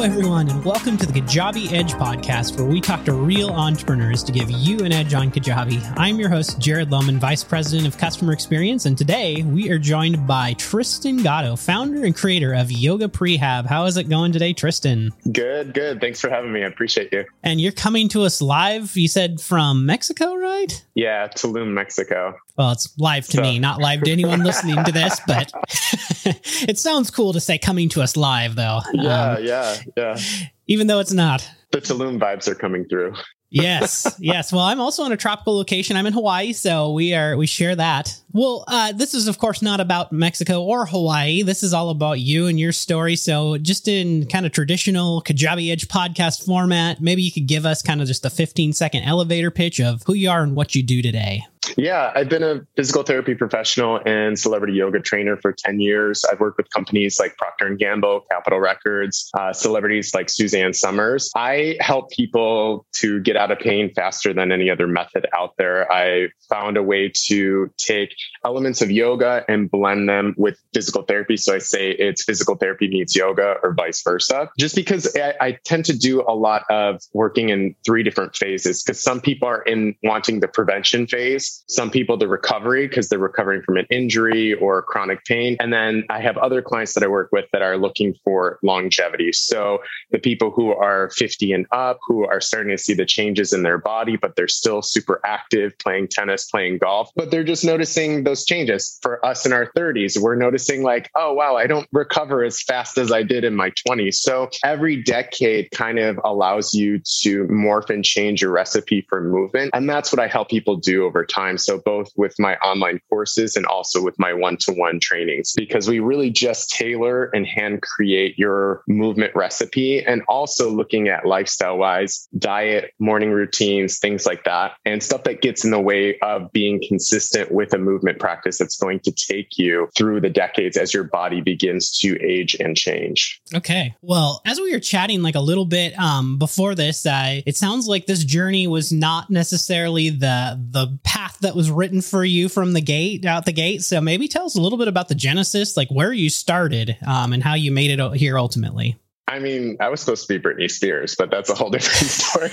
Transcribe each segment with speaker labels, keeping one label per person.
Speaker 1: Hello, everyone, and welcome to the Kajabi Edge podcast, where we talk to real entrepreneurs to give you an edge on Kajabi. I'm your host, Jared Lohman, Vice President of Customer Experience, and today we are joined by Tristan Gatto, founder and creator of Yoga Prehab. How is it going today, Tristan?
Speaker 2: Good, good. Thanks for having me. I appreciate you.
Speaker 1: And you're coming to us live, you said from Mexico, right?
Speaker 2: Yeah, Tulum, Mexico.
Speaker 1: Well, it's live to so. me, not live to anyone listening to this, but it sounds cool to say coming to us live, though.
Speaker 2: Yeah, um, yeah, yeah.
Speaker 1: Even though it's not.
Speaker 2: The Tulum vibes are coming through
Speaker 1: yes, yes. Well, I'm also in a tropical location. I'm in Hawaii, so we are we share that. Well, uh, this is of course not about Mexico or Hawaii. This is all about you and your story. So, just in kind of traditional Kajabi Edge podcast format, maybe you could give us kind of just a 15 second elevator pitch of who you are and what you do today.
Speaker 2: Yeah, I've been a physical therapy professional and celebrity yoga trainer for 10 years. I've worked with companies like Procter and Gamble, Capitol Records, uh, celebrities like Suzanne Somers. I help people to get out of pain faster than any other method out there. I found a way to take elements of yoga and blend them with physical therapy. So I say it's physical therapy meets yoga or vice versa, just because I, I tend to do a lot of working in three different phases because some people are in wanting the prevention phase some people the recovery because they're recovering from an injury or chronic pain. And then I have other clients that I work with that are looking for longevity. So the people who are 50 and up, who are starting to see the changes in their body, but they're still super active, playing tennis, playing golf, but they're just noticing those changes. For us in our 30s, we're noticing like, oh, wow, I don't recover as fast as I did in my 20s. So every decade kind of allows you to morph and change your recipe for movement. And that's what I help people do over time time. So both with my online courses and also with my one-to-one trainings, because we really just tailor and hand create your movement recipe and also looking at lifestyle wise, diet, morning routines, things like that, and stuff that gets in the way of being consistent with a movement practice that's going to take you through the decades as your body begins to age and change.
Speaker 1: Okay. Well, as we were chatting like a little bit um, before this, it sounds like this journey was not necessarily the the path that was written for you from the gate out the gate. So maybe tell us a little bit about the genesis, like where you started um, and how you made it here ultimately.
Speaker 2: I mean, I was supposed to be Britney Spears, but that's a whole different story.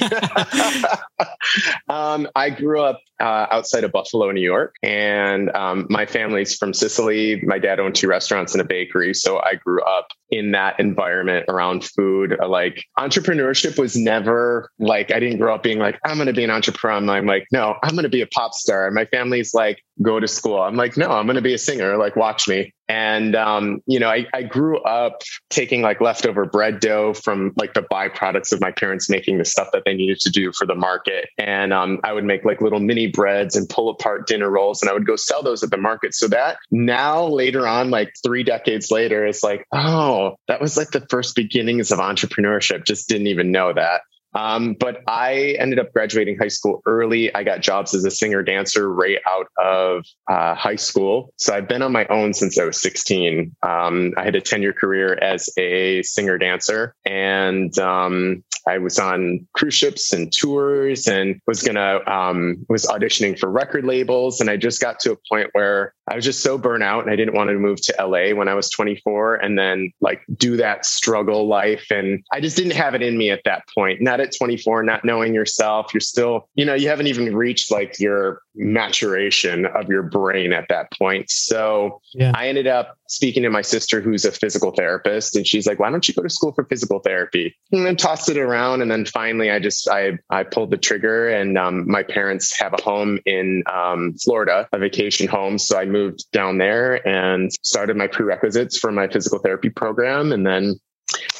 Speaker 2: um, I grew up uh, outside of Buffalo, New York, and um, my family's from Sicily. My dad owned two restaurants and a bakery, so I grew up in that environment around food. Like entrepreneurship was never like I didn't grow up being like I'm going to be an entrepreneur. I'm like, no, I'm going to be a pop star. And My family's like, go to school. I'm like, no, I'm going to be a singer. Like, watch me. And, um, you know, I, I grew up taking like leftover bread dough from like the byproducts of my parents making the stuff that they needed to do for the market. And um, I would make like little mini breads and pull apart dinner rolls and I would go sell those at the market. So that now later on, like three decades later, it's like, oh, that was like the first beginnings of entrepreneurship. Just didn't even know that. Um, but I ended up graduating high school early. I got jobs as a singer dancer right out of uh, high school. So I've been on my own since I was 16. Um, I had a 10 year career as a singer dancer and um, I was on cruise ships and tours and was gonna um, was auditioning for record labels. And I just got to a point where I was just so burnt out and I didn't want to move to LA when I was 24 and then like do that struggle life. And I just didn't have it in me at that point. Not at 24, not knowing yourself. You're still, you know, you haven't even reached like your maturation of your brain at that point. So yeah. I ended up speaking to my sister, who's a physical therapist, and she's like, "Why don't you go to school for physical therapy?" And then tossed it around, and then finally, I just I I pulled the trigger. And um, my parents have a home in um, Florida, a vacation home, so I moved down there and started my prerequisites for my physical therapy program, and then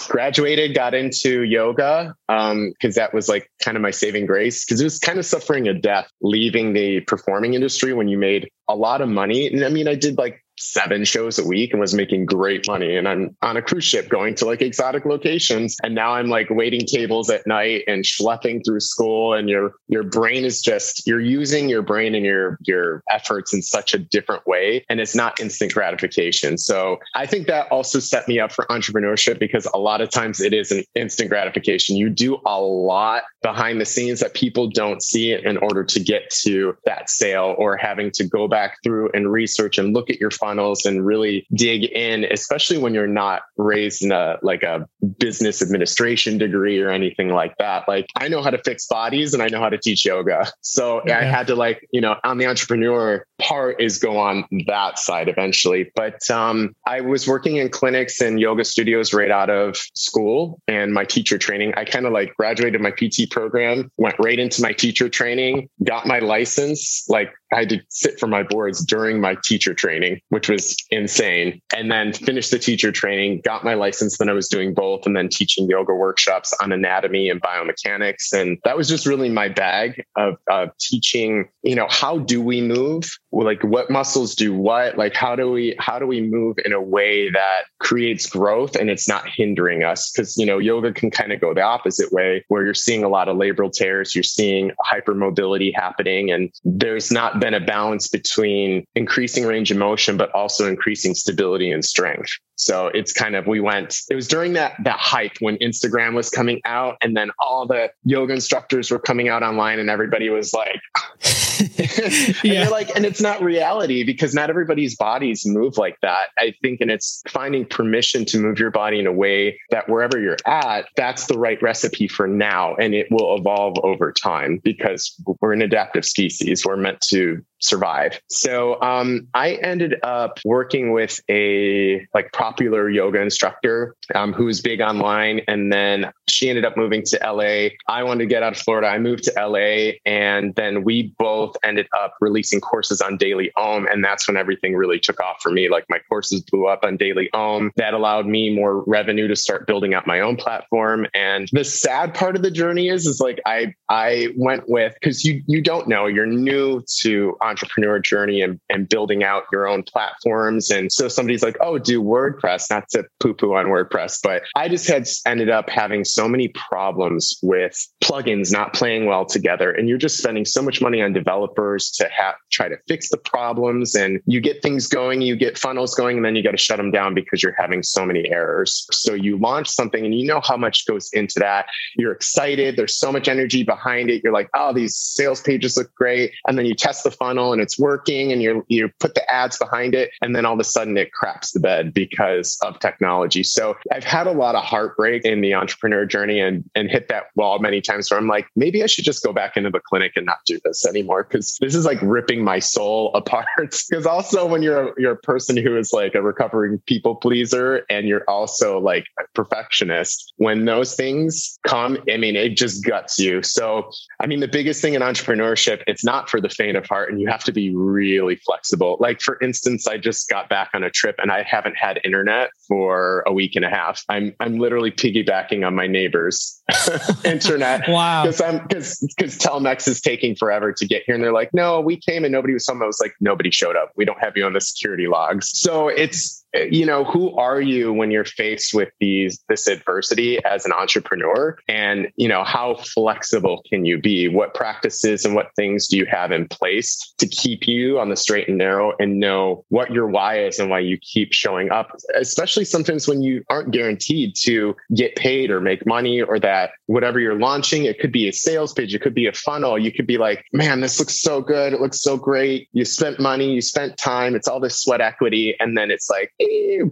Speaker 2: graduated, got into yoga because um, that was like kind of my saving grace because it was kind of suffering a death leaving the performing industry when you made a lot of money. And I mean, I did like seven shows a week and was making great money. And I'm on a cruise ship going to like exotic locations. And now I'm like waiting tables at night and schlepping through school. And your your brain is just you're using your brain and your your efforts in such a different way. And it's not instant gratification. So I think that also set me up for entrepreneurship because a lot of times it is an instant gratification. You do a lot behind the scenes that people don't see in order to get to that sale or having to go back through and research and look at your funnels and really dig in, especially when you're not raised in a like a business administration degree or anything like that. Like I know how to fix bodies and I know how to teach yoga. So I had to like, you know, on the entrepreneur part is go on that side eventually. But um, I was working in clinics and yoga studios right out of school and my teacher training. I kind of like graduated my PT program, went right into my teacher training, got my license like I had to sit for my boards during my teacher training, which was insane. And then finished the teacher training, got my license. Then I was doing both and then teaching yoga workshops on anatomy and biomechanics. And that was just really my bag of, of teaching, you know, how do we move? Like what muscles do what? Like how do we, how do we move in a way that creates growth and it's not hindering us? Cause, you know, yoga can kind of go the opposite way where you're seeing a lot of labral tears, you're seeing hypermobility happening and there's not been a balance between increasing range of motion, but also increasing stability and strength. So it's kind of we went. It was during that that hype when Instagram was coming out, and then all the yoga instructors were coming out online, and everybody was like, and yeah. like, and it's not reality because not everybody's bodies move like that. I think, and it's finding permission to move your body in a way that wherever you're at, that's the right recipe for now, and it will evolve over time because we're an adaptive species. We're meant to survive. So um, I ended up working with a like popular yoga instructor um, who was big online, and then she ended up moving to LA. I wanted to get out of Florida. I moved to LA, and then we both ended up releasing courses on Daily Om, and that's when everything really took off for me. Like my courses blew up on Daily Om. That allowed me more revenue to start building out my own platform. And the sad part of the journey is, is like I I went with because you you don't know you're new to entrepreneur journey and, and building out your own platforms. And so somebody's like, oh, do WordPress, not to poo poo on WordPress, but I just had ended up having so many problems with plugins not playing well together. And you're just spending so much money on developers to have, try to fix the problems. And you get things going, you get funnels going, and then you got to shut them down because you're having so many errors. So you launch something and you know how much goes into that. You're excited. There's so much energy behind it. You're like, oh, these sales pages look great. And then you test the funnel funnel and it's working and you you put the ads behind it and then all of a sudden it craps the bed because of technology. So I've had a lot of heartbreak in the entrepreneur journey and and hit that wall many times where I'm like maybe I should just go back into the clinic and not do this anymore because this is like ripping my soul apart. Because also when you're a, you're a person who is like a recovering people pleaser and you're also like a perfectionist, when those things come, I mean it just guts you. So I mean the biggest thing in entrepreneurship, it's not for the faint of heart and you have to be really flexible. Like for instance, I just got back on a trip and I haven't had internet for a week and a half. I'm I'm literally piggybacking on my neighbors' internet.
Speaker 1: wow.
Speaker 2: Because I'm because because Telmex is taking forever to get here. And they're like, no, we came and nobody was home. I was like, nobody showed up. We don't have you on the security logs. So it's you know who are you when you're faced with these this adversity as an entrepreneur? And you know how flexible can you be? What practices and what things do you have in place to keep you on the straight and narrow and know what your why is and why you keep showing up? Especially sometimes when you aren't guaranteed to get paid or make money or that whatever you're launching it could be a sales page it could be a funnel. You could be like man this looks so good. It looks so great. You spent money you spent time. It's all this sweat equity. And then it's like e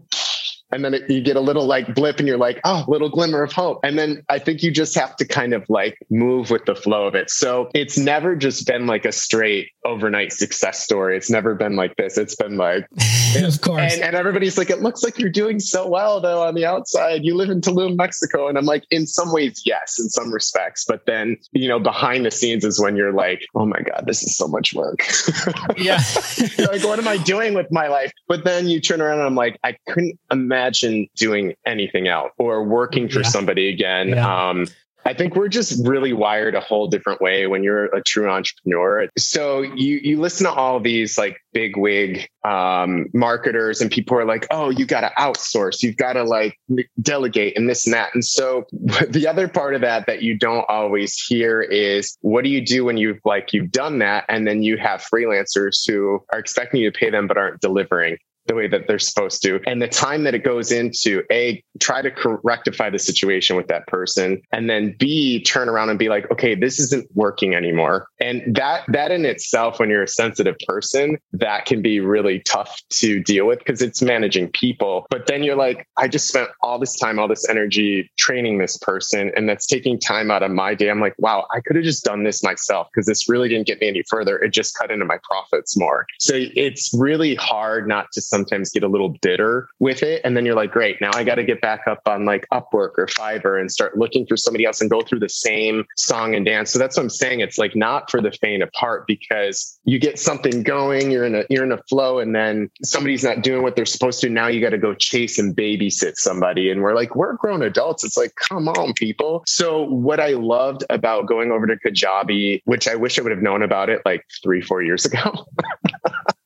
Speaker 2: and then it, you get a little like blip and you're like oh little glimmer of hope. And then i think you just have to kind of like move with the flow of it. So it's never just been like a straight overnight success story. It's never been like this. It's been like
Speaker 1: of course.
Speaker 2: And, and, everybody's like it looks like you're doing so well though on the outside. You live in tulum mexico. And i'm like in some ways yes in some respects. But then you know behind the scenes is when you're like oh my god this is so much work.
Speaker 1: Yeah.
Speaker 2: Like what am i doing with my life? But then you turn around and i'm like i couldn't imagine imagine doing anything else or working for yeah. somebody again. Yeah. Um, I think we're just really wired a whole different way when you're a true entrepreneur. So you you listen to all these like big wig um, marketers and people are like, oh, you got to outsource, you've got to like delegate and this and that. And so the other part of that that you don't always hear is what do you do when you've like you've done that and then you have freelancers who are expecting you to pay them but aren't delivering the way that they're supposed to. And the time that it goes into A, try to rectify the situation with that person. And then B, turn around and be like, okay, this isn't working anymore. And that, that in itself, when you're a sensitive person, that can be really tough to deal with because it's managing people. But then you're like, I just spent all this time, all this energy training this person, and that's taking time out of my day. I'm like, wow, I could have just done this myself because this really didn't get me any further. It just cut into my profits more. So it's really hard not to sometimes get a little bitter with it. And then you're like, great, now I got to get back up on like Upwork or Fiverr and start looking for somebody else and go through the same song and dance. So that's what I'm saying. It's like not for the faint of heart because you get something going, you're in a you're in a flow, and then somebody's not doing what they're supposed to. Now you got to go chase and babysit somebody. And we're like, we're grown adults. It's like, come on, people. So what I loved about going over to Kajabi, which I wish I would have known about it like three, four years ago.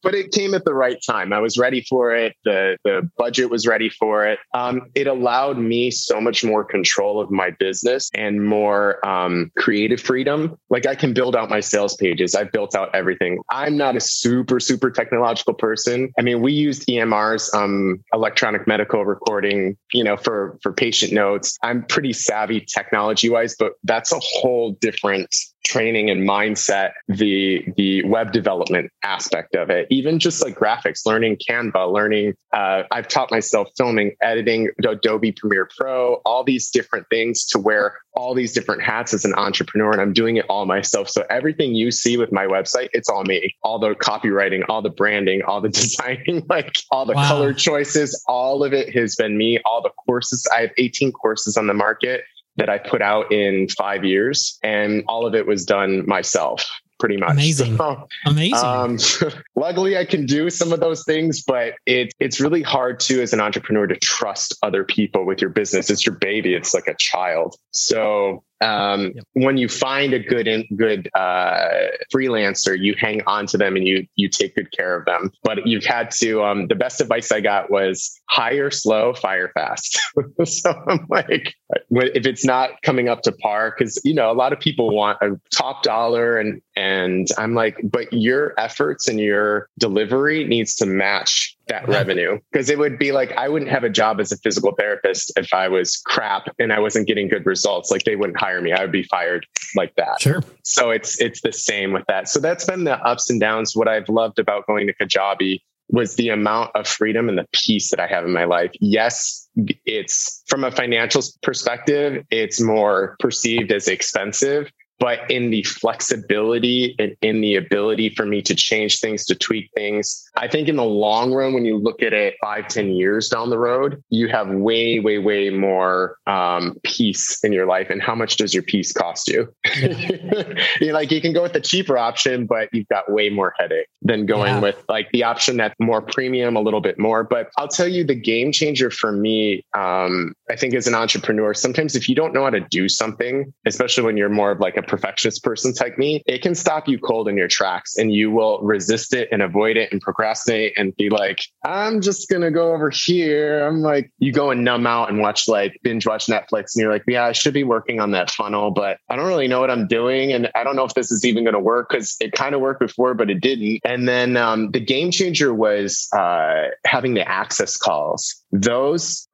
Speaker 2: but it came at the right time. I was ready for it. The the budget was ready for it. Um, it allowed me so much more control of my business and more um, creative freedom. Like I can build out my sales pages. I've built out everything. I'm not a super super technological person. I mean, we used EMRs, um, electronic medical recording, you know, for for patient notes. I'm pretty savvy technology wise, but that's a whole different training and mindset the the web development aspect of it even just like graphics learning canva learning uh, i've taught myself filming editing adobe premiere pro all these different things to wear all these different hats as an entrepreneur and i'm doing it all myself. So everything you see with my website it's all me. All the copywriting all the branding all the designing like all the wow. color choices all of it has been me. All the courses i have 18 courses on the market that I put out in five years, and all of it was done myself pretty much.
Speaker 1: Amazing. So, Amazing. Um,
Speaker 2: luckily, I can do some of those things, but it, it's really hard to, as an entrepreneur, to trust other people with your business. It's your baby. It's like a child. So um, yep. when you find a good in, good uh, freelancer, you hang on to them and you you take good care of them. But you've had to. Um, the best advice I got was hire slow, fire fast. so I'm like, if it's not coming up to par, because you know a lot of people want a top dollar, and and I'm like, but your efforts and your delivery needs to match that revenue because it would be like I wouldn't have a job as a physical therapist if I was crap and I wasn't getting good results. Like they wouldn't hire me. I would be fired like that.
Speaker 1: Sure.
Speaker 2: So it's it's the same with that. So that's been the ups and downs. What I've loved about going to Kajabi was the amount of freedom and the peace that I have in my life. Yes, it's from a financial perspective, it's more perceived as expensive, but in the flexibility and in the ability for me to change things, to tweak things. I think in the long run, when you look at it five, ten years down the road, you have way, way, way more um, peace in your life. And how much does your peace cost you? You like you can go with the cheaper option, but you've got way more headache than going yeah. with like the option that's more premium, a little bit more. But I'll tell you, the game changer for me, um, I think as an entrepreneur, sometimes if you don't know how to do something, especially when you're more of like a perfectionist person like me, it can stop you cold in your tracks and you will resist it and avoid it and procrastinate and be like, I'm just going to go over here. I'm like, you go and numb out and watch like binge watch Netflix and you're like, yeah, I should be working on that funnel, but I don't really know what I'm doing. And I don't know if this is even going to work because it kind of worked before, but it didn't. And then um, the game changer was uh, having the access calls. Those,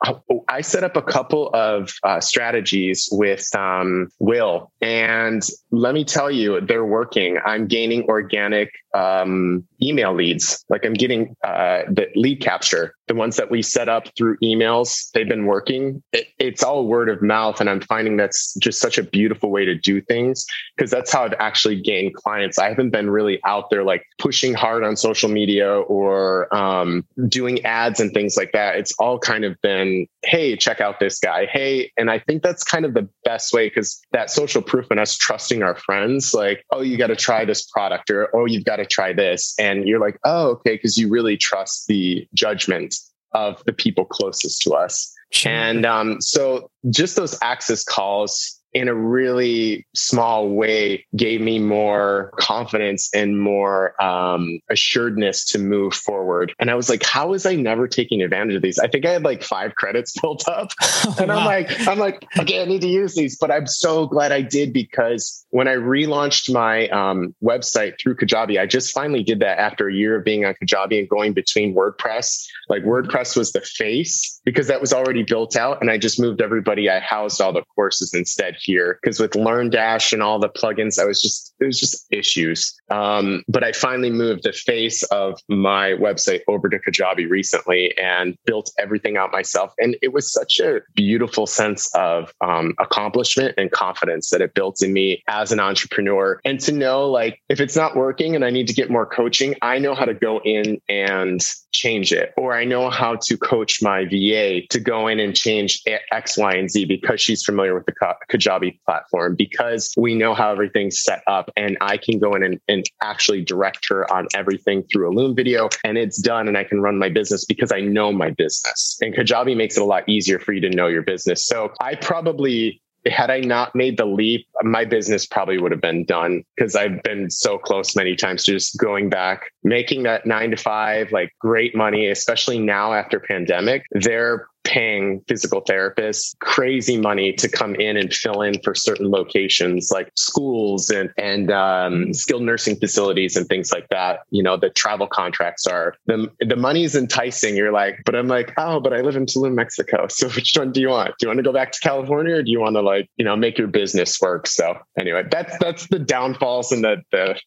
Speaker 2: I set up a couple of uh, strategies with um, Will and let me tell you, they're working. I'm gaining organic um, email leads. Like I'm getting uh, the lead capture, the ones that we set up through emails. They've been working. It, it's all word of mouth, and I'm finding that's just such a beautiful way to do things because that's how I've actually gained clients. I haven't been really out there like pushing hard on social media or um, doing ads and things like that. It's all kind of been, hey, check out this guy. Hey, and I think that's kind of the best way because that social proof and us trusting our friends, like, oh, you got to try this product or oh, you've got to try this. And you're like, oh, okay, because you really trust the judgment of the people closest to us. And um, so just those access calls in a really small way gave me more confidence and more um, assuredness to move forward. And I was like, how was I never taking advantage of these? I think I had like five credits built up. Oh, and wow. I'm like, I'm like, okay, I need to use these. But I'm so glad I did because when I relaunched my um, website through Kajabi, I just finally did that after a year of being on Kajabi and going between WordPress. Like WordPress was the face because that was already built out. And I just moved everybody. I housed all the courses instead here because with LearnDash and all the plugins, I was just, it was just issues. Um, but I finally moved the face of my website over to Kajabi recently and built everything out myself. And it was such a beautiful sense of um, accomplishment and confidence that it built in me as an entrepreneur. And to know, like, if it's not working and I need to get more coaching, I know how to go in and change it. Or I know how to coach my VA to go in and change X, Y, and Z because she's familiar with the Kajabi platform, because we know how everything's set up. And I can go in and, and actually direct her on everything through a Loom video and it's done and I can run my business because I know my business. And Kajabi makes it a lot easier for you to know your business. So I probably had I not made the leap, my business probably would have been done because I've been so close many times to just going back, making that nine to five, like great money, especially now after pandemic. They're paying physical therapists crazy money to come in and fill in for certain locations like schools and and um, skilled nursing facilities and things like that. You know, the travel contracts are the the money's enticing. You're like, but I'm like, oh, but I live in Tulum, Mexico. So which one do you want? Do you want to go back to California or do you want to like you know make your business work? So anyway, that's that's the downfalls and the the.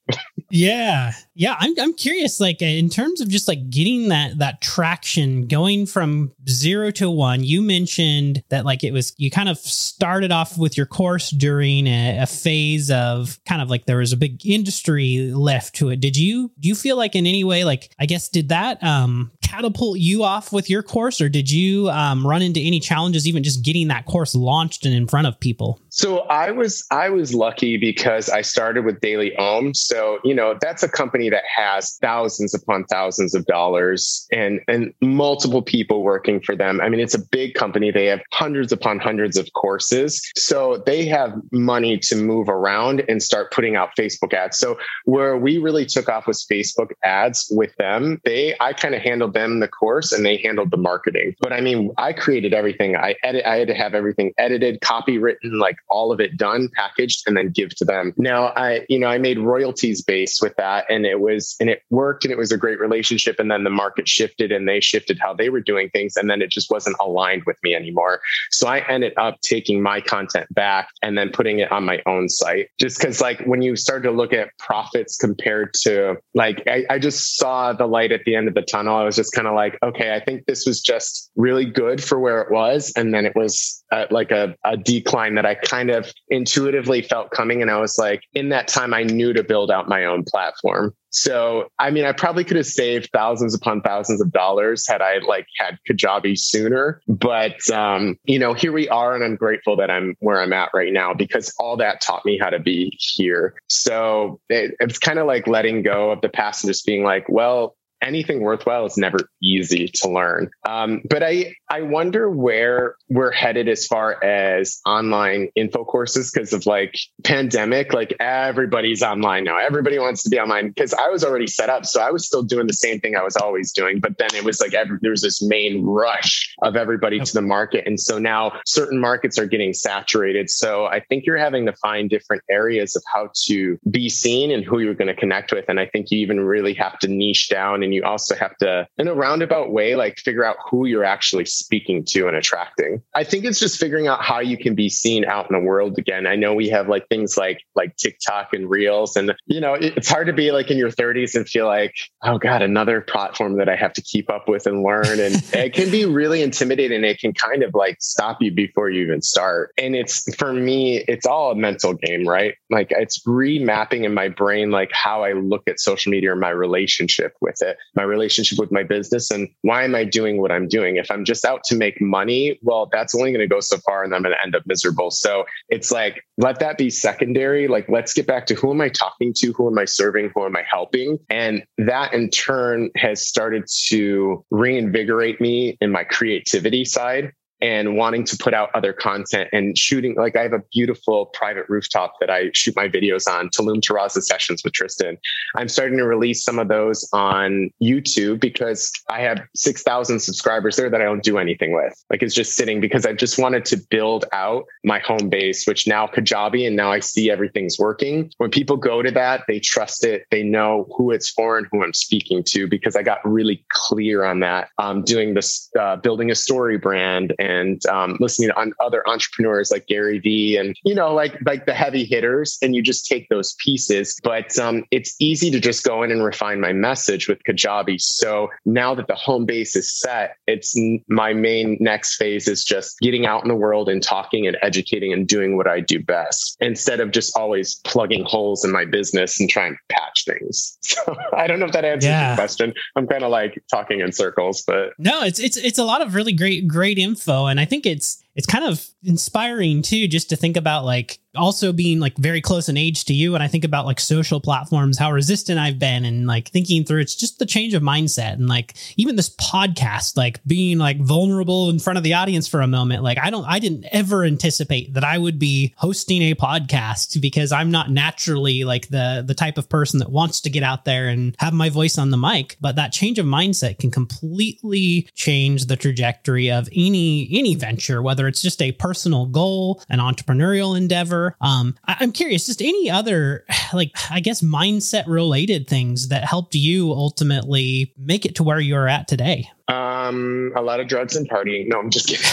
Speaker 1: Yeah, yeah. I'm I'm curious, like in terms of just like getting that that traction, going from zero to one, you mentioned that like it was you kind of started off with your course during a, a, phase of kind of like there was a big industry left to it. Did you do you feel like in any way like I guess did that um catapult you off with your course or did you um, run into any challenges even just getting that course launched and in front of people?
Speaker 2: So I was I was lucky because I started with Daily Om. So, you know, that's a company that has thousands upon thousands of dollars and and multiple people working for them. I mean, it's a big company. They have hundreds upon hundreds of courses. So they have money to move around and start putting out Facebook ads. So where we really took off was Facebook ads with them. They I kind of handled them the course and they handled the marketing. But I mean, I created everything. I edit I had to have everything edited, copywritten, like all of it done, packaged, and then give to them. Now, I, you know, I made royalties based with that and it was, and it worked and it was a great relationship. And then the market shifted and they shifted how they were doing things. And then it just wasn't aligned with me anymore. So I ended up taking my content back and then putting it on my own site. Just because, like, when you start to look at profits compared to, like, I, I just saw the light at the end of the tunnel. I was just kind of like, okay, I think this was just really good for where it was. And then it was uh, like a, a decline that I kind of intuitively felt coming. And I was like, in that time, I knew to build out my own platform. So, I mean, I probably could have saved thousands upon thousands of dollars had I like had Kajabi sooner. But, um, you know, here we are. And I'm grateful that I'm where I'm at right now because all that taught me how to be here. So it, it's kind of like letting go of the past and just being like, well, anything worthwhile is never easy to learn. Um, but I, I wonder where we're headed as far as online info courses because of like pandemic, like everybody's online now. Everybody wants to be online because I was already set up. So I was still doing the same thing I was always doing. But then it was like every, there was this main rush of everybody to the market. And so now certain markets are getting saturated. So I think you're having to find different areas of how to be seen and who you're going to connect with. And I think you even really have to niche down and you also have to, in a roundabout way, like figure out who you're actually speaking to and attracting. I think it's just figuring out how you can be seen out in the world again. I know we have like things like like TikTok and Reels, and you know it's hard to be like in your 30s and feel like, oh god, another platform that I have to keep up with and learn, and it can be really intimidating. It can kind of like stop you before you even start. And it's for me, it's all a mental game, right? Like it's remapping in my brain like how I look at social media or my relationship with it my relationship with my business and why am I doing what I'm doing? If I'm just out to make money, well, that's only going to go so far and I'm going to end up miserable. So it's like, let that be secondary. Like, let's get back to who am I talking to? Who am I serving? Who am I helping? And that in turn has started to reinvigorate me in my creativity side and wanting to put out other content and shooting. Like I have a beautiful private rooftop that I shoot my videos on, Tulum Terraza sessions with Tristan. I'm starting to release some of those on YouTube because I have 6,000 subscribers there that I don't do anything with. Like it's just sitting because I've just wanted to build out my home base, which now Kajabi and now I see everything's working. When people go to that, they trust it. They know who it's for and who I'm speaking to because I got really clear on that. Um, doing this, uh, building a story brand and um, listening to other entrepreneurs like Gary Vee and, you know, like, like the heavy hitters. And you just take those pieces. But um, it's easy to just go in and refine my message with Kajabi. So now that the home base is set, it's my main next phase is just getting out in the world and talking and educating and doing what I do best instead of just always plugging holes in my business and trying to patch things. So I don't know if that answers yeah. your question. I'm kind of like talking in circles, but
Speaker 1: no, it's it's it's a lot of really great great info, and I think it's it's kind of inspiring too, just to think about like also being like very close in age to you. And I think about like social platforms, how resistant I've been and like thinking through it's just the change of mindset. And like even this podcast, like being like vulnerable in front of the audience for a moment. Like I don't, I didn't ever anticipate that I would be hosting a podcast because I'm not naturally like the, the type of person that wants to get out there and have my voice on the mic. But that change of mindset can completely change the trajectory of any, any venture, whether it's just a personal goal, an entrepreneurial endeavor. Um, I- am curious, just any other, like, I guess, mindset related things that helped you ultimately make it to where you're at today?
Speaker 2: Um, a lot of drugs and partying. No, I'm just kidding.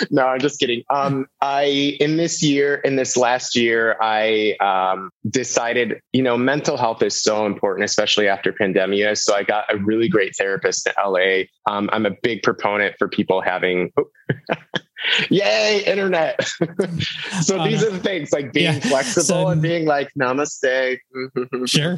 Speaker 2: no, I'm just kidding. Um, I in this year, in this last year, I um, decided, you know, mental health is so important, especially after pandemia. So I got a really great therapist in LA. Um, I'm a big proponent for people having. Yay, internet. so oh, these are the things like being yeah. flexible so, and being like, namaste.
Speaker 1: sure.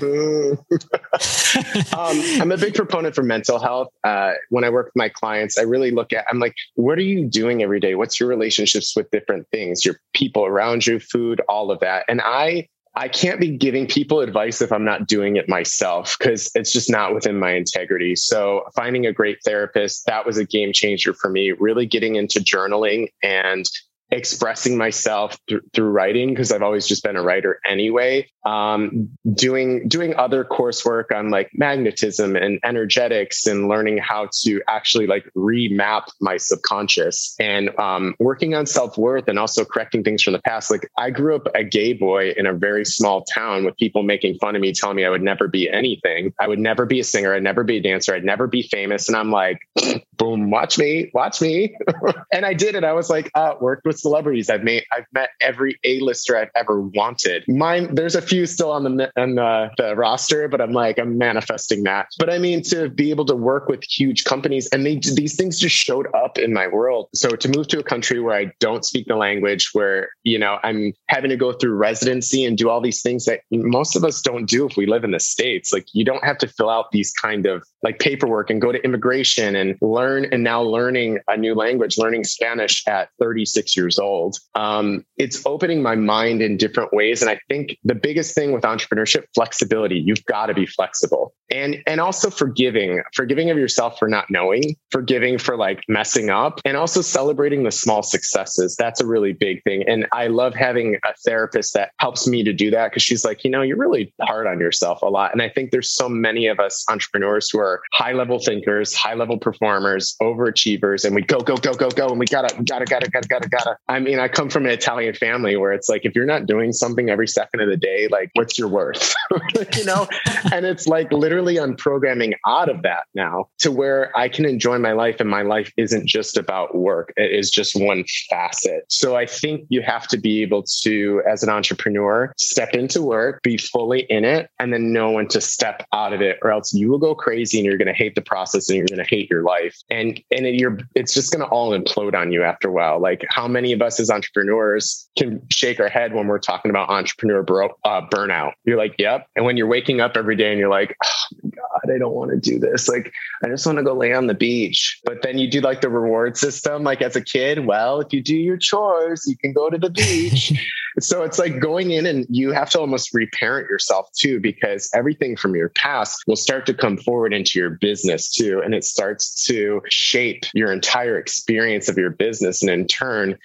Speaker 2: um, I'm a big proponent for mental health. Uh, when I work with my clients, I really look at, I'm like, what are you doing every day? What's your relationships with different things, your people around you, food, all of that. And I I can't be giving people advice if I'm not doing it myself because it's just not within my integrity. So finding a great therapist, that was a game changer for me, really getting into journaling and expressing myself th- through writing because I've always just been a writer anyway. Um, doing doing other coursework on like magnetism and energetics and learning how to actually like remap my subconscious and um, working on self worth and also correcting things from the past. Like I grew up a gay boy in a very small town with people making fun of me, telling me I would never be anything. I would never be a singer. I'd never be a dancer. I'd never be famous. And I'm like, boom, watch me, watch me. and I did it. I was like, uh, worked with celebrities. I've made, I've met every A-lister I've ever wanted. Mine, there's a few still on the on the, the roster, but I'm like, I'm manifesting that. But I mean, to be able to work with huge companies, and they these things just showed up in my world. So to move to a country where I don't speak the language, where you know I'm having to go through residency and do all these things that most of us don't do if we live in the states. Like you don't have to fill out these kind of like paperwork and go to immigration and learn. And now learning a new language, learning Spanish at 36 years old. Um, it's opening my mind in different ways. And I think the biggest thing with entrepreneurship, flexibility. You've got to be flexible and, and also forgiving, forgiving of yourself for not knowing, forgiving for like messing up and also celebrating the small successes. That's a really big thing. And I love having a therapist that helps me to do that because she's like, you know, you're really hard on yourself a lot. And I think there's so many of us entrepreneurs who are high level thinkers, high level performers, overachievers, and we go, go, go, go, go. And we gotta, gotta, gotta, gotta, gotta, gotta. I mean, I come from an Italian family where it's like, if you're not doing something every second of the day, like what's your worth? you know? And it's like literally I'm programming out of that now to where I can enjoy my life and my life isn't just about work. It is just one facet. So I think you have to be able to, as an entrepreneur, step into work, be fully in it, and then know when to step out of it, or else you will go crazy and you're going to hate the process and you're going to hate your life. And and it, you're it's just going to all implode on you after a while. Like how many of us as entrepreneurs can shake our head when we're talking about entrepreneur bro, uh, burnout? You're like, yep. And when you're waking up every day and you're like, oh my God, I don't want to do this. Like, I just want to go lay on the beach. But then you do like the reward system. Like as a kid, well, if you do your chores, you can go to the beach. so it's like going in and you have to almost reparent yourself too, because everything from your past will start to come forward into your business too. And it starts to shape your entire experience of your business. And in turn,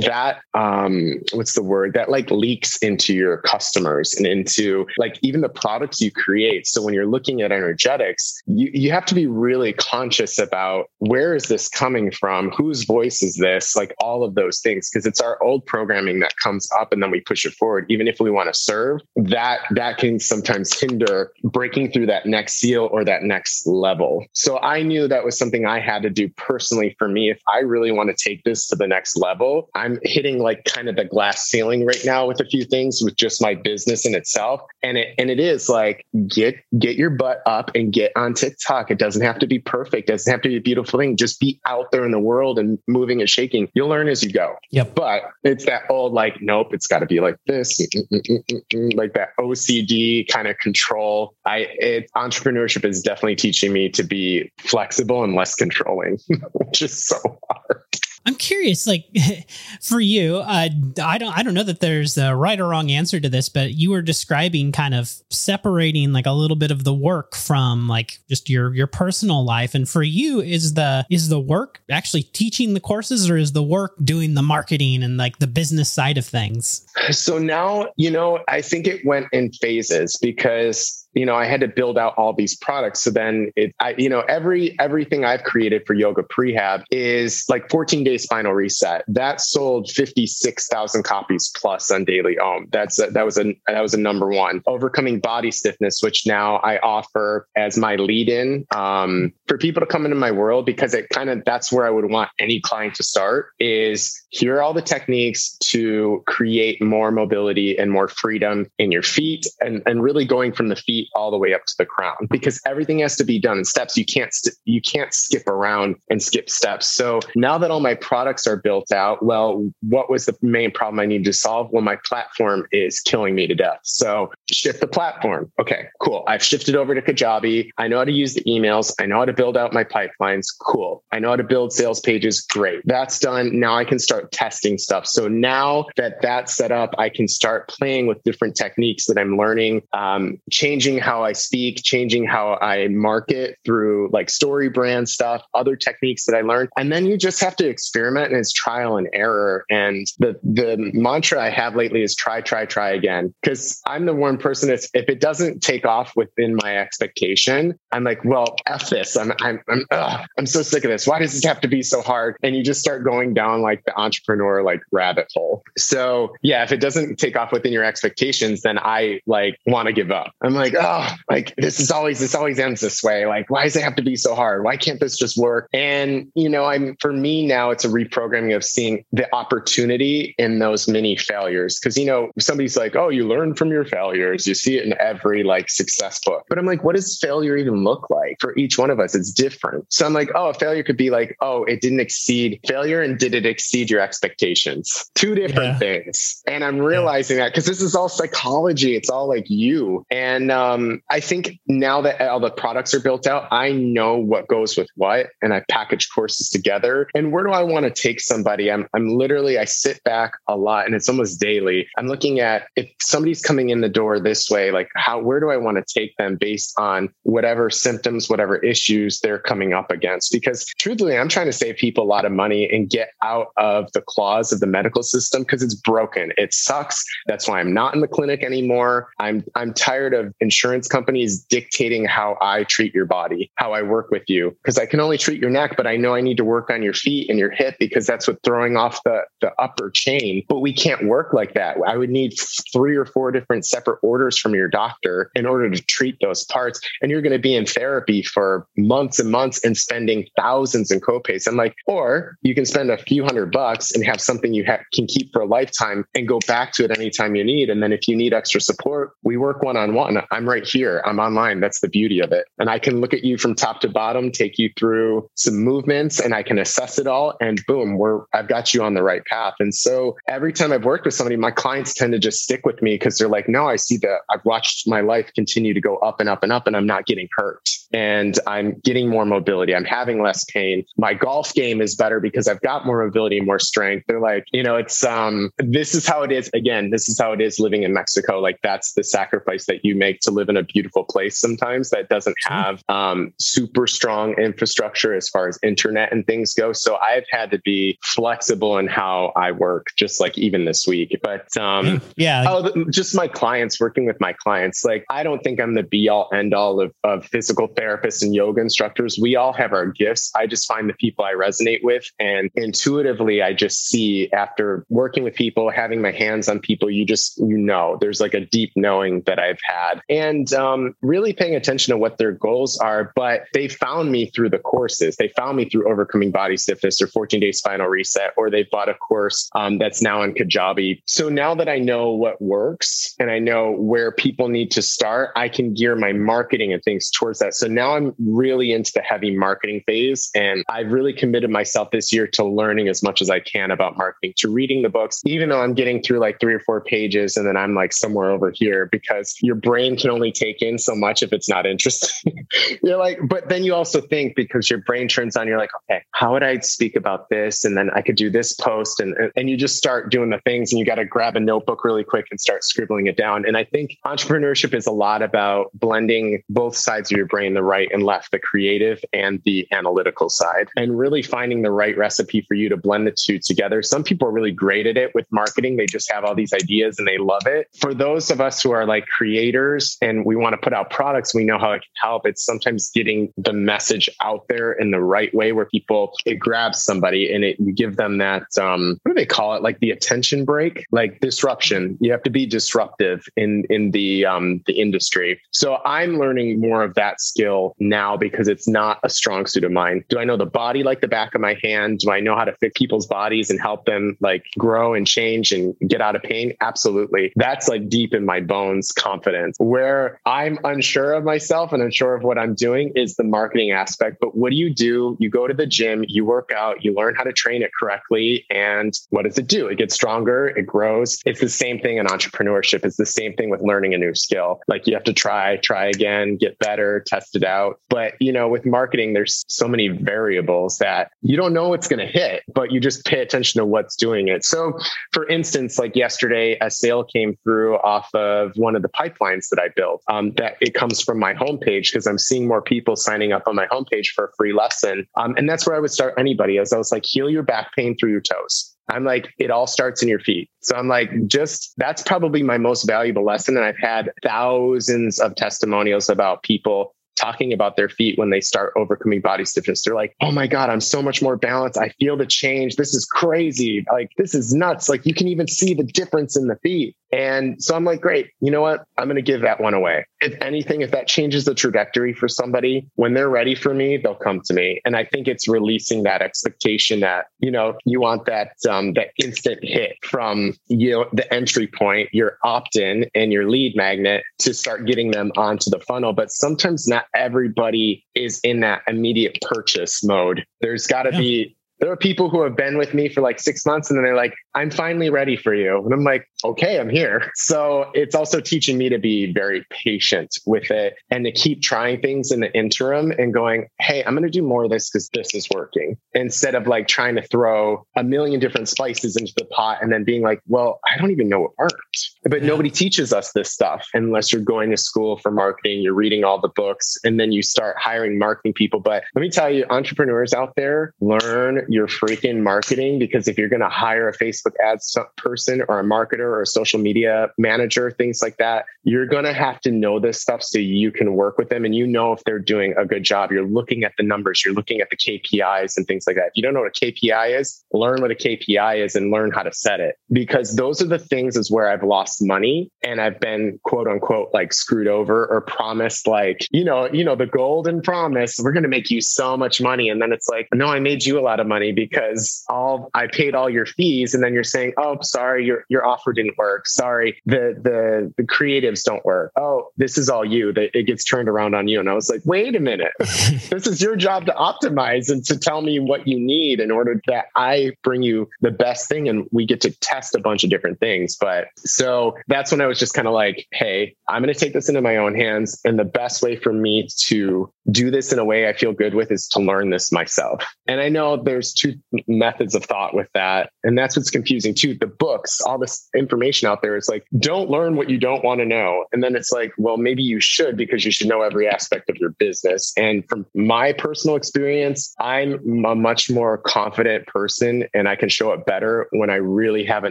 Speaker 2: that, um, what's the word that like leaks into your customers and into like even the products you create. So when you're looking at energetics, you, you have to be really conscious about where is this coming from? Whose voice is this? Like all of those things, because it's our old programming that comes up and then we push it forward. Even if we want to serve, that that can sometimes hinder breaking through that next seal or that next level. So I knew that was something I had to do personally for me. If I really want to take this to the next level, I'm hitting like kind of the glass ceiling right now with a few things with just my business in itself. And it and it is like get get your butt up and get on TikTok. It doesn't have to be perfect. It doesn't have to be a beautiful thing. Just be out there in the world and moving and shaking. You'll learn as you go.
Speaker 1: Yep.
Speaker 2: But it's that old like, nope, it's got to be like this, mm, mm, mm, like that OCD kind of control. I it, entrepreneurship is definitely teaching me to be flexible and less controlling, which is so hard.
Speaker 1: I'm curious, like for you, uh, I don't, I don't know that there's a right or wrong answer to this, but you were describing kind of separating like a little bit of the work from like just your your personal life. And for you, is the is the work actually teaching the courses, or is the work doing the marketing and like the business side of things?
Speaker 2: So now, you know, I think it went in phases because you know, I had to build out all these products. So then it, I, you know, every, everything I've created for yoga prehab is like 14 day spinal reset. That sold 56,000 copies plus on Daily Om. That's, a, that was a, that was a number one overcoming body stiffness, which now I offer as my lead in, um, for people to come into my world because it kind of, that's where I would want any client to start is here are all the techniques to create more mobility and more freedom in your feet and, and really going from the feet all the way up to the crown because everything has to be done in steps. You can't you can't skip around and skip steps. So now that all my products are built out, well, what was the main problem I needed to solve? Well, my platform is killing me to death. So shift the platform. Okay, cool. I've shifted over to Kajabi. I know how to use the emails. I know how to build out my pipelines. Cool. I know how to build sales pages. Great. That's done. Now I can start testing stuff. So now that that's set up, I can start playing with different techniques that I'm learning, um, changing changing how I speak, changing how I market through like story brand stuff, other techniques that I learned. And then you just have to experiment and it's trial and error. And the the mantra I have lately is try, try, try again. Cause I'm the one person that's if it doesn't take off within my expectation, I'm like, well, F this. I'm I'm I'm ugh, I'm so sick of this. Why does this have to be so hard? And you just start going down like the entrepreneur like rabbit hole. So yeah, if it doesn't take off within your expectations, then I like want to give up. I'm like, oh, like this is always this always ends this way. Like, why does it have to be so hard? Why can't this just work? And you know, I'm for me now, it's a reprogramming of seeing the opportunity in those mini failures. Because you know, somebody's like, oh, you learn from your failures. You see it in every like success book. But I'm like, what does failure even look like for each one of us? It's different. So I'm like, oh, a failure could be like, oh, it didn't exceed failure, and did it exceed your expectations? Two different yeah. things. And I'm realizing yeah. that because this is all psychology. It's all like you. And um, um, I think now that all the products are built out, I know what goes with what, and I package courses together. And where do I want to take somebody? I'm, I'm literally, I sit back a lot, and it's almost daily. I'm looking at if somebody's coming in the door this way, like how, where do I want to take them based on whatever symptoms, whatever issues they're coming up against? Because truthfully, I'm trying to save people a lot of money and get out of the claws of the medical system because it's broken. It sucks. That's why I'm not in the clinic anymore. I'm I'm tired of insurance insurance companies dictating how I treat your body, how I work with you. Because I can only treat your neck, but I know I need to work on your feet and your hip because that's what throwing off the, the upper chain. But we can't work like that. I would need three or four different separate orders from your doctor in order to treat those parts. And you're going to be in therapy for months and months and spending thousands in copays. I'm like, or you can spend a few hundred bucks and have something you ha- can keep for a lifetime and go back to it anytime you need. And then if you need extra support, we work one on one. I'm right here. I'm online. That's the beauty of it. And I can look at you from top to bottom, take you through some movements, and I can assess it all. And boom, we're I've got you on the right path. And so every time I've worked with somebody, my clients tend to just stick with me because they're like, no, I see that I've watched my life continue to go up and up and up, and I'm not getting hurt. And I'm getting more mobility. I'm having less pain. My golf game is better because I've got more mobility, more strength. They're like, you know, it's um this is how it is. Again, this is how it is living in Mexico. Like that's the sacrifice that you make to live in a beautiful place sometimes that doesn't have um super strong infrastructure as far as internet and things go. So I've had to be flexible in how I work, just like even this week. But um
Speaker 1: yeah,
Speaker 2: oh, just my clients working with my clients. Like I don't think I'm the be all end all of, of physical therapists and yoga instructors. We all have our gifts. I just find the people I resonate with and intuitively I just see after working with people, having my hands on people, you just you know there's like a deep knowing that I've had. And um, really paying attention to what their goals are. But they found me through the courses. They found me through overcoming body stiffness or 14 day spinal reset, or they bought a course um, that's now in Kajabi. So now that I know what works and I know where people need to start, I can gear my marketing and things towards that. So now I'm really into the heavy marketing phase. And I've really committed myself this year to learning as much as I can about marketing, to reading the books, even though I'm getting through like three or four pages and then I'm like somewhere over here because your brain can only take in so much if it's not interesting. you're like, but then you also think because your brain turns on, you're like, okay, how would I speak about this? And then I could do this post and, and you just start doing the things and you got to grab a notebook really quick and start scribbling it down. And I think entrepreneurship is a lot about blending both sides of your brain, the right and left, the creative and the analytical side, and really finding the right recipe for you to blend the two together. Some people are really great at it with marketing. They just have all these ideas and they love it. For those of us who are like creators and we want to put out products, we know how it can help. It's sometimes getting the message out there in the right way where people, it grabs somebody and it you give them that, um, what do they call it? Like the attention break, like disruption. You have to be disruptive in, in the, um, the industry. So I'm learning more of that skill now because it's not a strong suit of mine. Do I know the body like the back of my hand? Do I know how to fit people's bodies and help them like grow and change and get out of pain? Absolutely. That's like deep in my bones confidence. Where I'm unsure of myself and unsure of what I'm doing is the marketing aspect. But what do you do? You go to the gym, you work out, you learn how to train it correctly. And what does it do? It gets stronger, it grows. It's the same thing in entrepreneurship. It's the same thing with learning a new skill. Like you have to try, try again, get better, test out. But, you know, with marketing, there's so many variables that you don't know what's going to hit, but you just pay attention to what's doing it. So, for instance, like yesterday, a sale came through off of one of the pipelines that I built. Um, that it comes from my homepage because I'm seeing more people signing up on my homepage for a free lesson. Um, and that's where I would start anybody as I was like, heal your back pain through your toes. I'm like, it all starts in your feet. So I'm like, just that's probably my most valuable lesson. And I've had thousands of testimonials about people talking about their feet when they start overcoming body stiffness. They're like, oh my God, I'm so much more balanced. I feel the change. This is crazy. Like, this is nuts. Like, you can even see the difference in the feet. And so I'm like, great, you know what? I'm going to give that one away. If anything, if that changes the trajectory for somebody, when they're ready for me, they'll come to me. And I think it's releasing that expectation that, you know, you want that, um, that instant hit from, you know, the entry point, your opt in and your lead magnet to start getting them onto the funnel. But sometimes not everybody is in that immediate purchase mode. There's got to yeah. be there are people who have been with me for like six months and then they're like, I'm finally ready for you. And I'm like, okay, I'm here. So it's also teaching me to be very patient with it and to keep trying things in the interim and going, hey, I'm going to do more of this because this is working instead of like trying to throw a million different spices into the pot and then being like, well, I don't even know what worked. But yeah. nobody teaches us this stuff unless you're going to school for marketing, you're reading all the books, and then you start hiring marketing people. But let me tell you, entrepreneurs out there, learn your freaking marketing because if you're going to hire a Facebook ads person or a marketer or a social media manager, things like that, you're going to have to know this stuff so you can work with them and you know if they're doing a good job. You're looking at the numbers, you're looking at the KPIs and things like that. If you don't know what a KPI is, learn what a KPI is and learn how to set it because those are the things is where I've lost money and I've been quote unquote like screwed over or promised like, you know, you know, the golden promise, we're going to make you so much money. And then it's like, no, I made you a lot of money because all I paid all your fees. And then you're saying, oh, sorry, your, your offer didn't work. Sorry, the, the, the creatives don't work. Oh, this is all you that it gets turned around on you. And I was like, wait a minute, this is your job to optimize and to tell me what you need in order that I bring you the best thing. And we get to test a bunch of different things. But so that's when I was just kind of like, hey, I'm going to take this into my own hands. And the best way for me to do this in a way I feel good with is to learn this myself. And I know there's two methods of thought with that. And that's what's confusing too. The books, all this information out there is like, don't learn what you don't want to know. And then it's like, well, maybe you should because you should know every aspect of your business. And from my personal experience, I'm a much more confident person and I can show up better when I really have a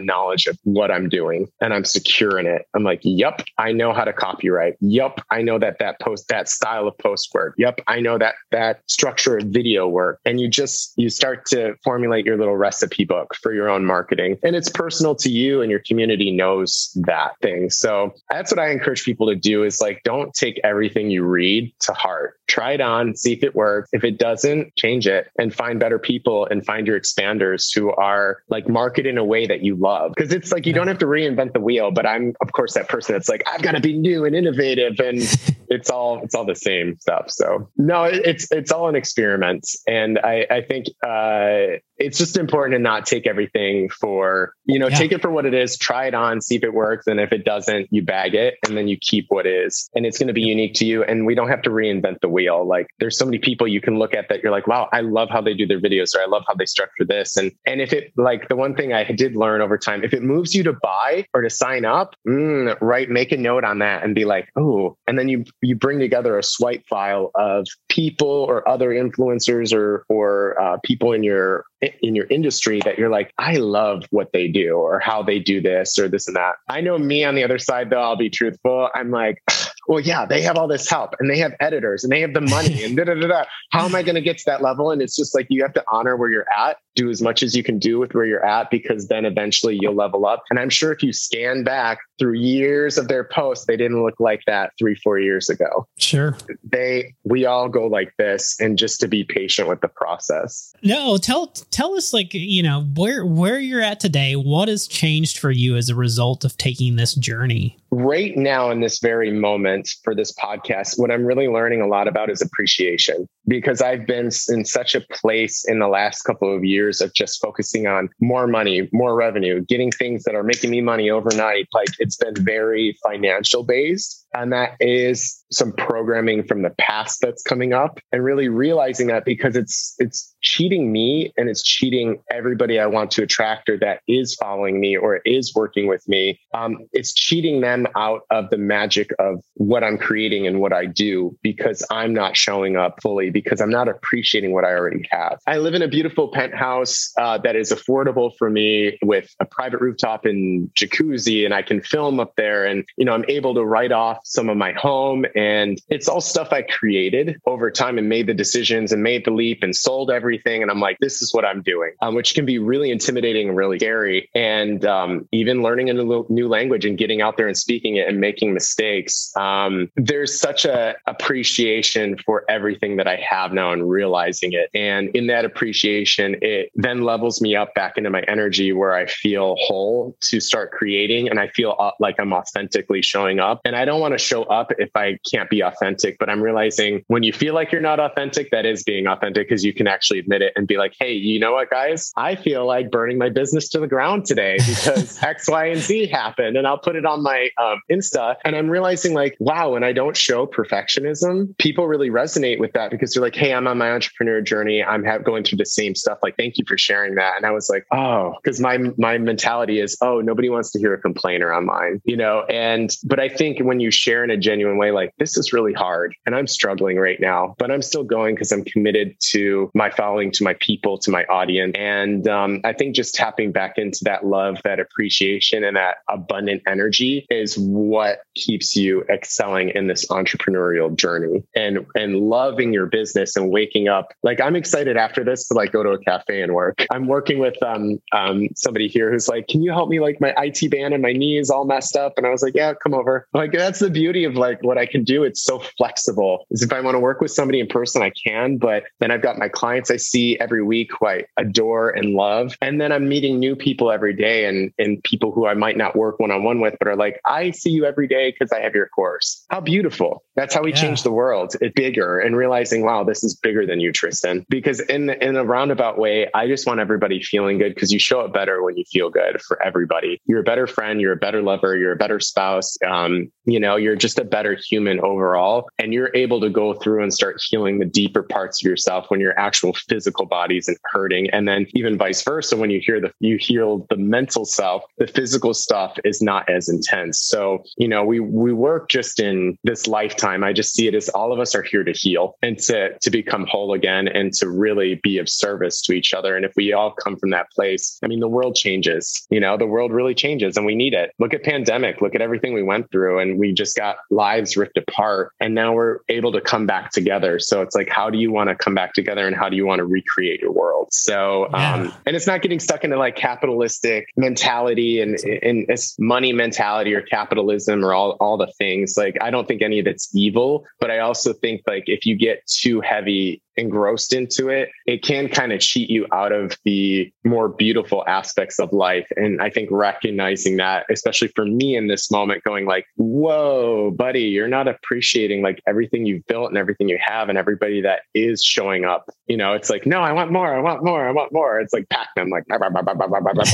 Speaker 2: knowledge of what I'm doing and I'm secure in it. I'm like, yep, I know how to copyright. Yep, I know that that post, that style of post work. Yep, I know that that structure of video work. And you just, you start to formulate your little recipe book for your own marketing. And it's personal to you and your community knows that thing. So that's what I encourage people to do is like, don't take everything you read to heart. Try it on, see if it works. If it doesn't, change it and find better people and find your expanders who are like market in a way that you love. Cause it's like, you don't have to reinvent the wheel, but I'm of course that person that's like, I've got to be new and innovative and it's all, it's all the same stuff. So no, it's, it's all an experiment. And I, I think, uh, it's just important to not take everything for, you know, yeah. take it for what it is, try it on, see if it works. And if it doesn't, you bag it and then you keep what is. And it's going to be unique to you. And we don't have to reinvent the wheel. Like there's so many people you can look at that you're like, wow, I love how they do their videos or I love how they structure this. And, and if it, like the one thing I did learn over time, if it moves you to buy or to sign up, mm, right, make a note on that and be like, oh, and then you, you bring together a swipe file of people or other influencers or, or uh, people in your in your industry that you're like, I love what they do or how they do this or this and that. I know me on the other side, though, I'll be truthful. I'm like, well, yeah, they have all this help and they have editors and they have the money and da da da da. How am I going to get to that level? And it's just like you have to honor where you're at, do as much as you can do with where you're at, because then eventually you'll level up. And I'm sure if you scan back through years of their posts, they didn't look like that three, four years ago.
Speaker 1: Sure.
Speaker 2: They, we all go like this, and just to be patient with the process.
Speaker 1: No, tell tell us like you know where where you're at today. What has changed for you as a result of taking this journey?
Speaker 2: right now in this very moment for this podcast, what I'm really learning a lot about is appreciation because I've been in such a place in the last couple of years of just focusing on more money, more revenue, getting things that are making me money overnight. Like it's been very financial based. And that is some programming from the past that's coming up and really realizing that because it's, it's cheating me and it's cheating everybody I want to attract or that is following me or is working with me. Um, it's cheating them out of the magic of what I'm creating and what I do because I'm not showing up fully because I'm not appreciating what I already have. I live in a beautiful penthouse uh, that is affordable for me with a private rooftop and jacuzzi, and I can film up there. And, you know, I'm able to write off some of my home. And it's all stuff I created over time and made the decisions and made the leap and sold everything. And I'm like, this is what I'm doing, um, which can be really intimidating and really scary. And um, even learning a new language and getting out there and speaking it and making mistakes. Um, there's such a appreciation for everything that I have now and realizing it. And in that appreciation, it then levels me up back into my energy where I feel whole to start creating and I feel uh, like I'm authentically showing up. And I don't want to show up if I can't be authentic, but I'm realizing when you feel like you're not authentic, that is being authentic because you can actually admit it and be like, hey, you know what, guys? I feel like burning my business to the ground today because X, Y, and Z happened. And I'll put it on my um, Insta. And I'm realizing, like, wow, when I don't show perfectionism, people really resonate with that because they're like, hey, I'm on my entrepreneur journey. I'm ha- going through the same stuff. Like, thank you for sharing that. And I was like, oh, because my my mentality is, oh, nobody wants to hear a complainer online, you know. And but I think when you share in a genuine way, like this is really hard, and I'm struggling right now, but I'm still going because I'm committed to my following, to my people, to my audience, and um, I think just tapping back into that love, that appreciation, and that abundant energy is what keeps you excelling in this entrepreneurial journey and and loving your business and waking up like i'm excited after this to like go to a cafe and work i'm working with um, um somebody here who's like can you help me like my it band and my knee is all messed up and i was like yeah come over like that's the the beauty of like what I can do. It's so flexible. Is if I want to work with somebody in person, I can, but then I've got my clients I see every week who I adore and love. And then I'm meeting new people every day and, and people who I might not work one on one with, but are like, I see you every day because I have your course. How beautiful. That's how we yeah. change the world. It's bigger and realizing, wow, this is bigger than you, Tristan. Because in in a roundabout way, I just want everybody feeling good because you show up better when you feel good for everybody. You're a better friend, you're a better lover, you're a better spouse. Um, you know, you're just a better human overall. And you're able to go through and start healing the deeper parts of yourself when your actual physical body isn't hurting. And then even vice versa, when you hear the you heal the mental self, the physical stuff is not as intense. So, you know, we we work just in this lifetime. I just see it as all of us are here to heal and to to become whole again and to really be of service to each other. And if we all come from that place, I mean, the world changes. You know, the world really changes and we need it. Look at pandemic, look at everything we went through and we just got lives ripped apart and now we're able to come back together. So it's like, how do you want to come back together and how do you want to recreate your world? So, yeah. um, and it's not getting stuck into like capitalistic mentality and, and it's money mentality or capitalism or all, all the things. Like, I don't think any of it's evil, but I also think like if you get too heavy engrossed into it, it can kind of cheat you out of the more beautiful aspects of life. And I think recognizing that, especially for me in this moment, going like, whoa, buddy, you're not appreciating like everything you've built and everything you have and everybody that is showing up. You know, it's like, no, I want more, I want more, I want more. It's like Pac-Man, like, bah, bah, bah,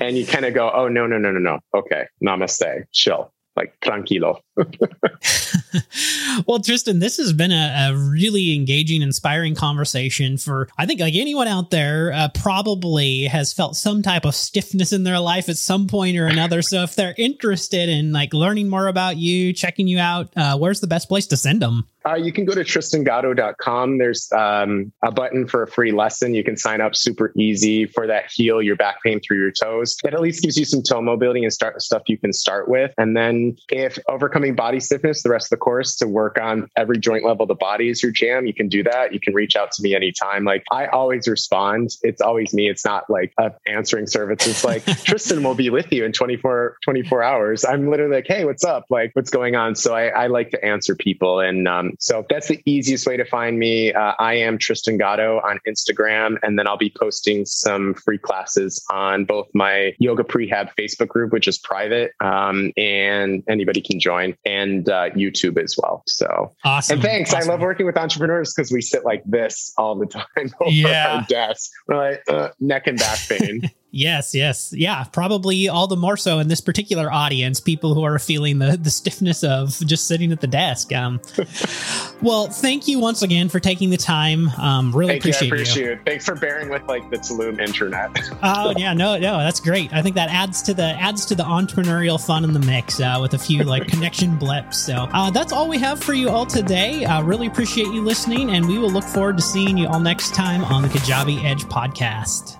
Speaker 2: and you kind of go, oh, no, no, no, no, no. Okay, namaste, chill like tranquilo.
Speaker 1: well, Tristan, this has been a, a, really engaging, inspiring conversation for, I think, like anyone out there uh, probably has felt some type of stiffness in their life at some point or another. so if they're interested in like learning more about you, checking you out, uh, where's the best place to send them?
Speaker 2: Uh, you can go to tristangatto.com. There's um, a button for a free lesson. You can sign up super easy for that heal your back pain through your toes. It at least gives you some toe mobility and start stuff you can start with. And then if overcoming body stiffness, the rest of the course to work on every joint level of the body is your jam, you can do that. You can reach out to me anytime. Like I always respond. It's always me. It's not like a answering service. It's like Tristan will be with you in 24, 24 hours. I'm literally like, Hey, what's up? Like what's going on? So I, I like to answer people and, um, so that's the easiest way to find me. Uh, I am Tristan Gatto on Instagram, and then I'll be posting some free classes on both my Yoga Prehab Facebook group, which is private, um, and anybody can join, and uh, YouTube as well. So
Speaker 1: awesome!
Speaker 2: And thanks.
Speaker 1: Awesome.
Speaker 2: I love working with entrepreneurs because we sit like this all the time over yeah. our desks. We're like uh, neck and back pain.
Speaker 1: Yes, yes. Yeah, probably all the more so in this particular audience, people who are feeling the, the stiffness of just sitting at the desk. Um, well, thank you once again for taking the time. Um, really
Speaker 2: thank
Speaker 1: appreciate
Speaker 2: you. I appreciate you. it. Thanks for bearing with like the Tulum internet.
Speaker 1: Oh, uh, yeah, no, no, that's great. I think that adds to the adds to the entrepreneurial fun in the mix uh, with a few like connection blips. So uh, that's all we have for you all today. Uh, really appreciate you listening, and we will look forward to seeing you all next time on the Kajabi Edge podcast.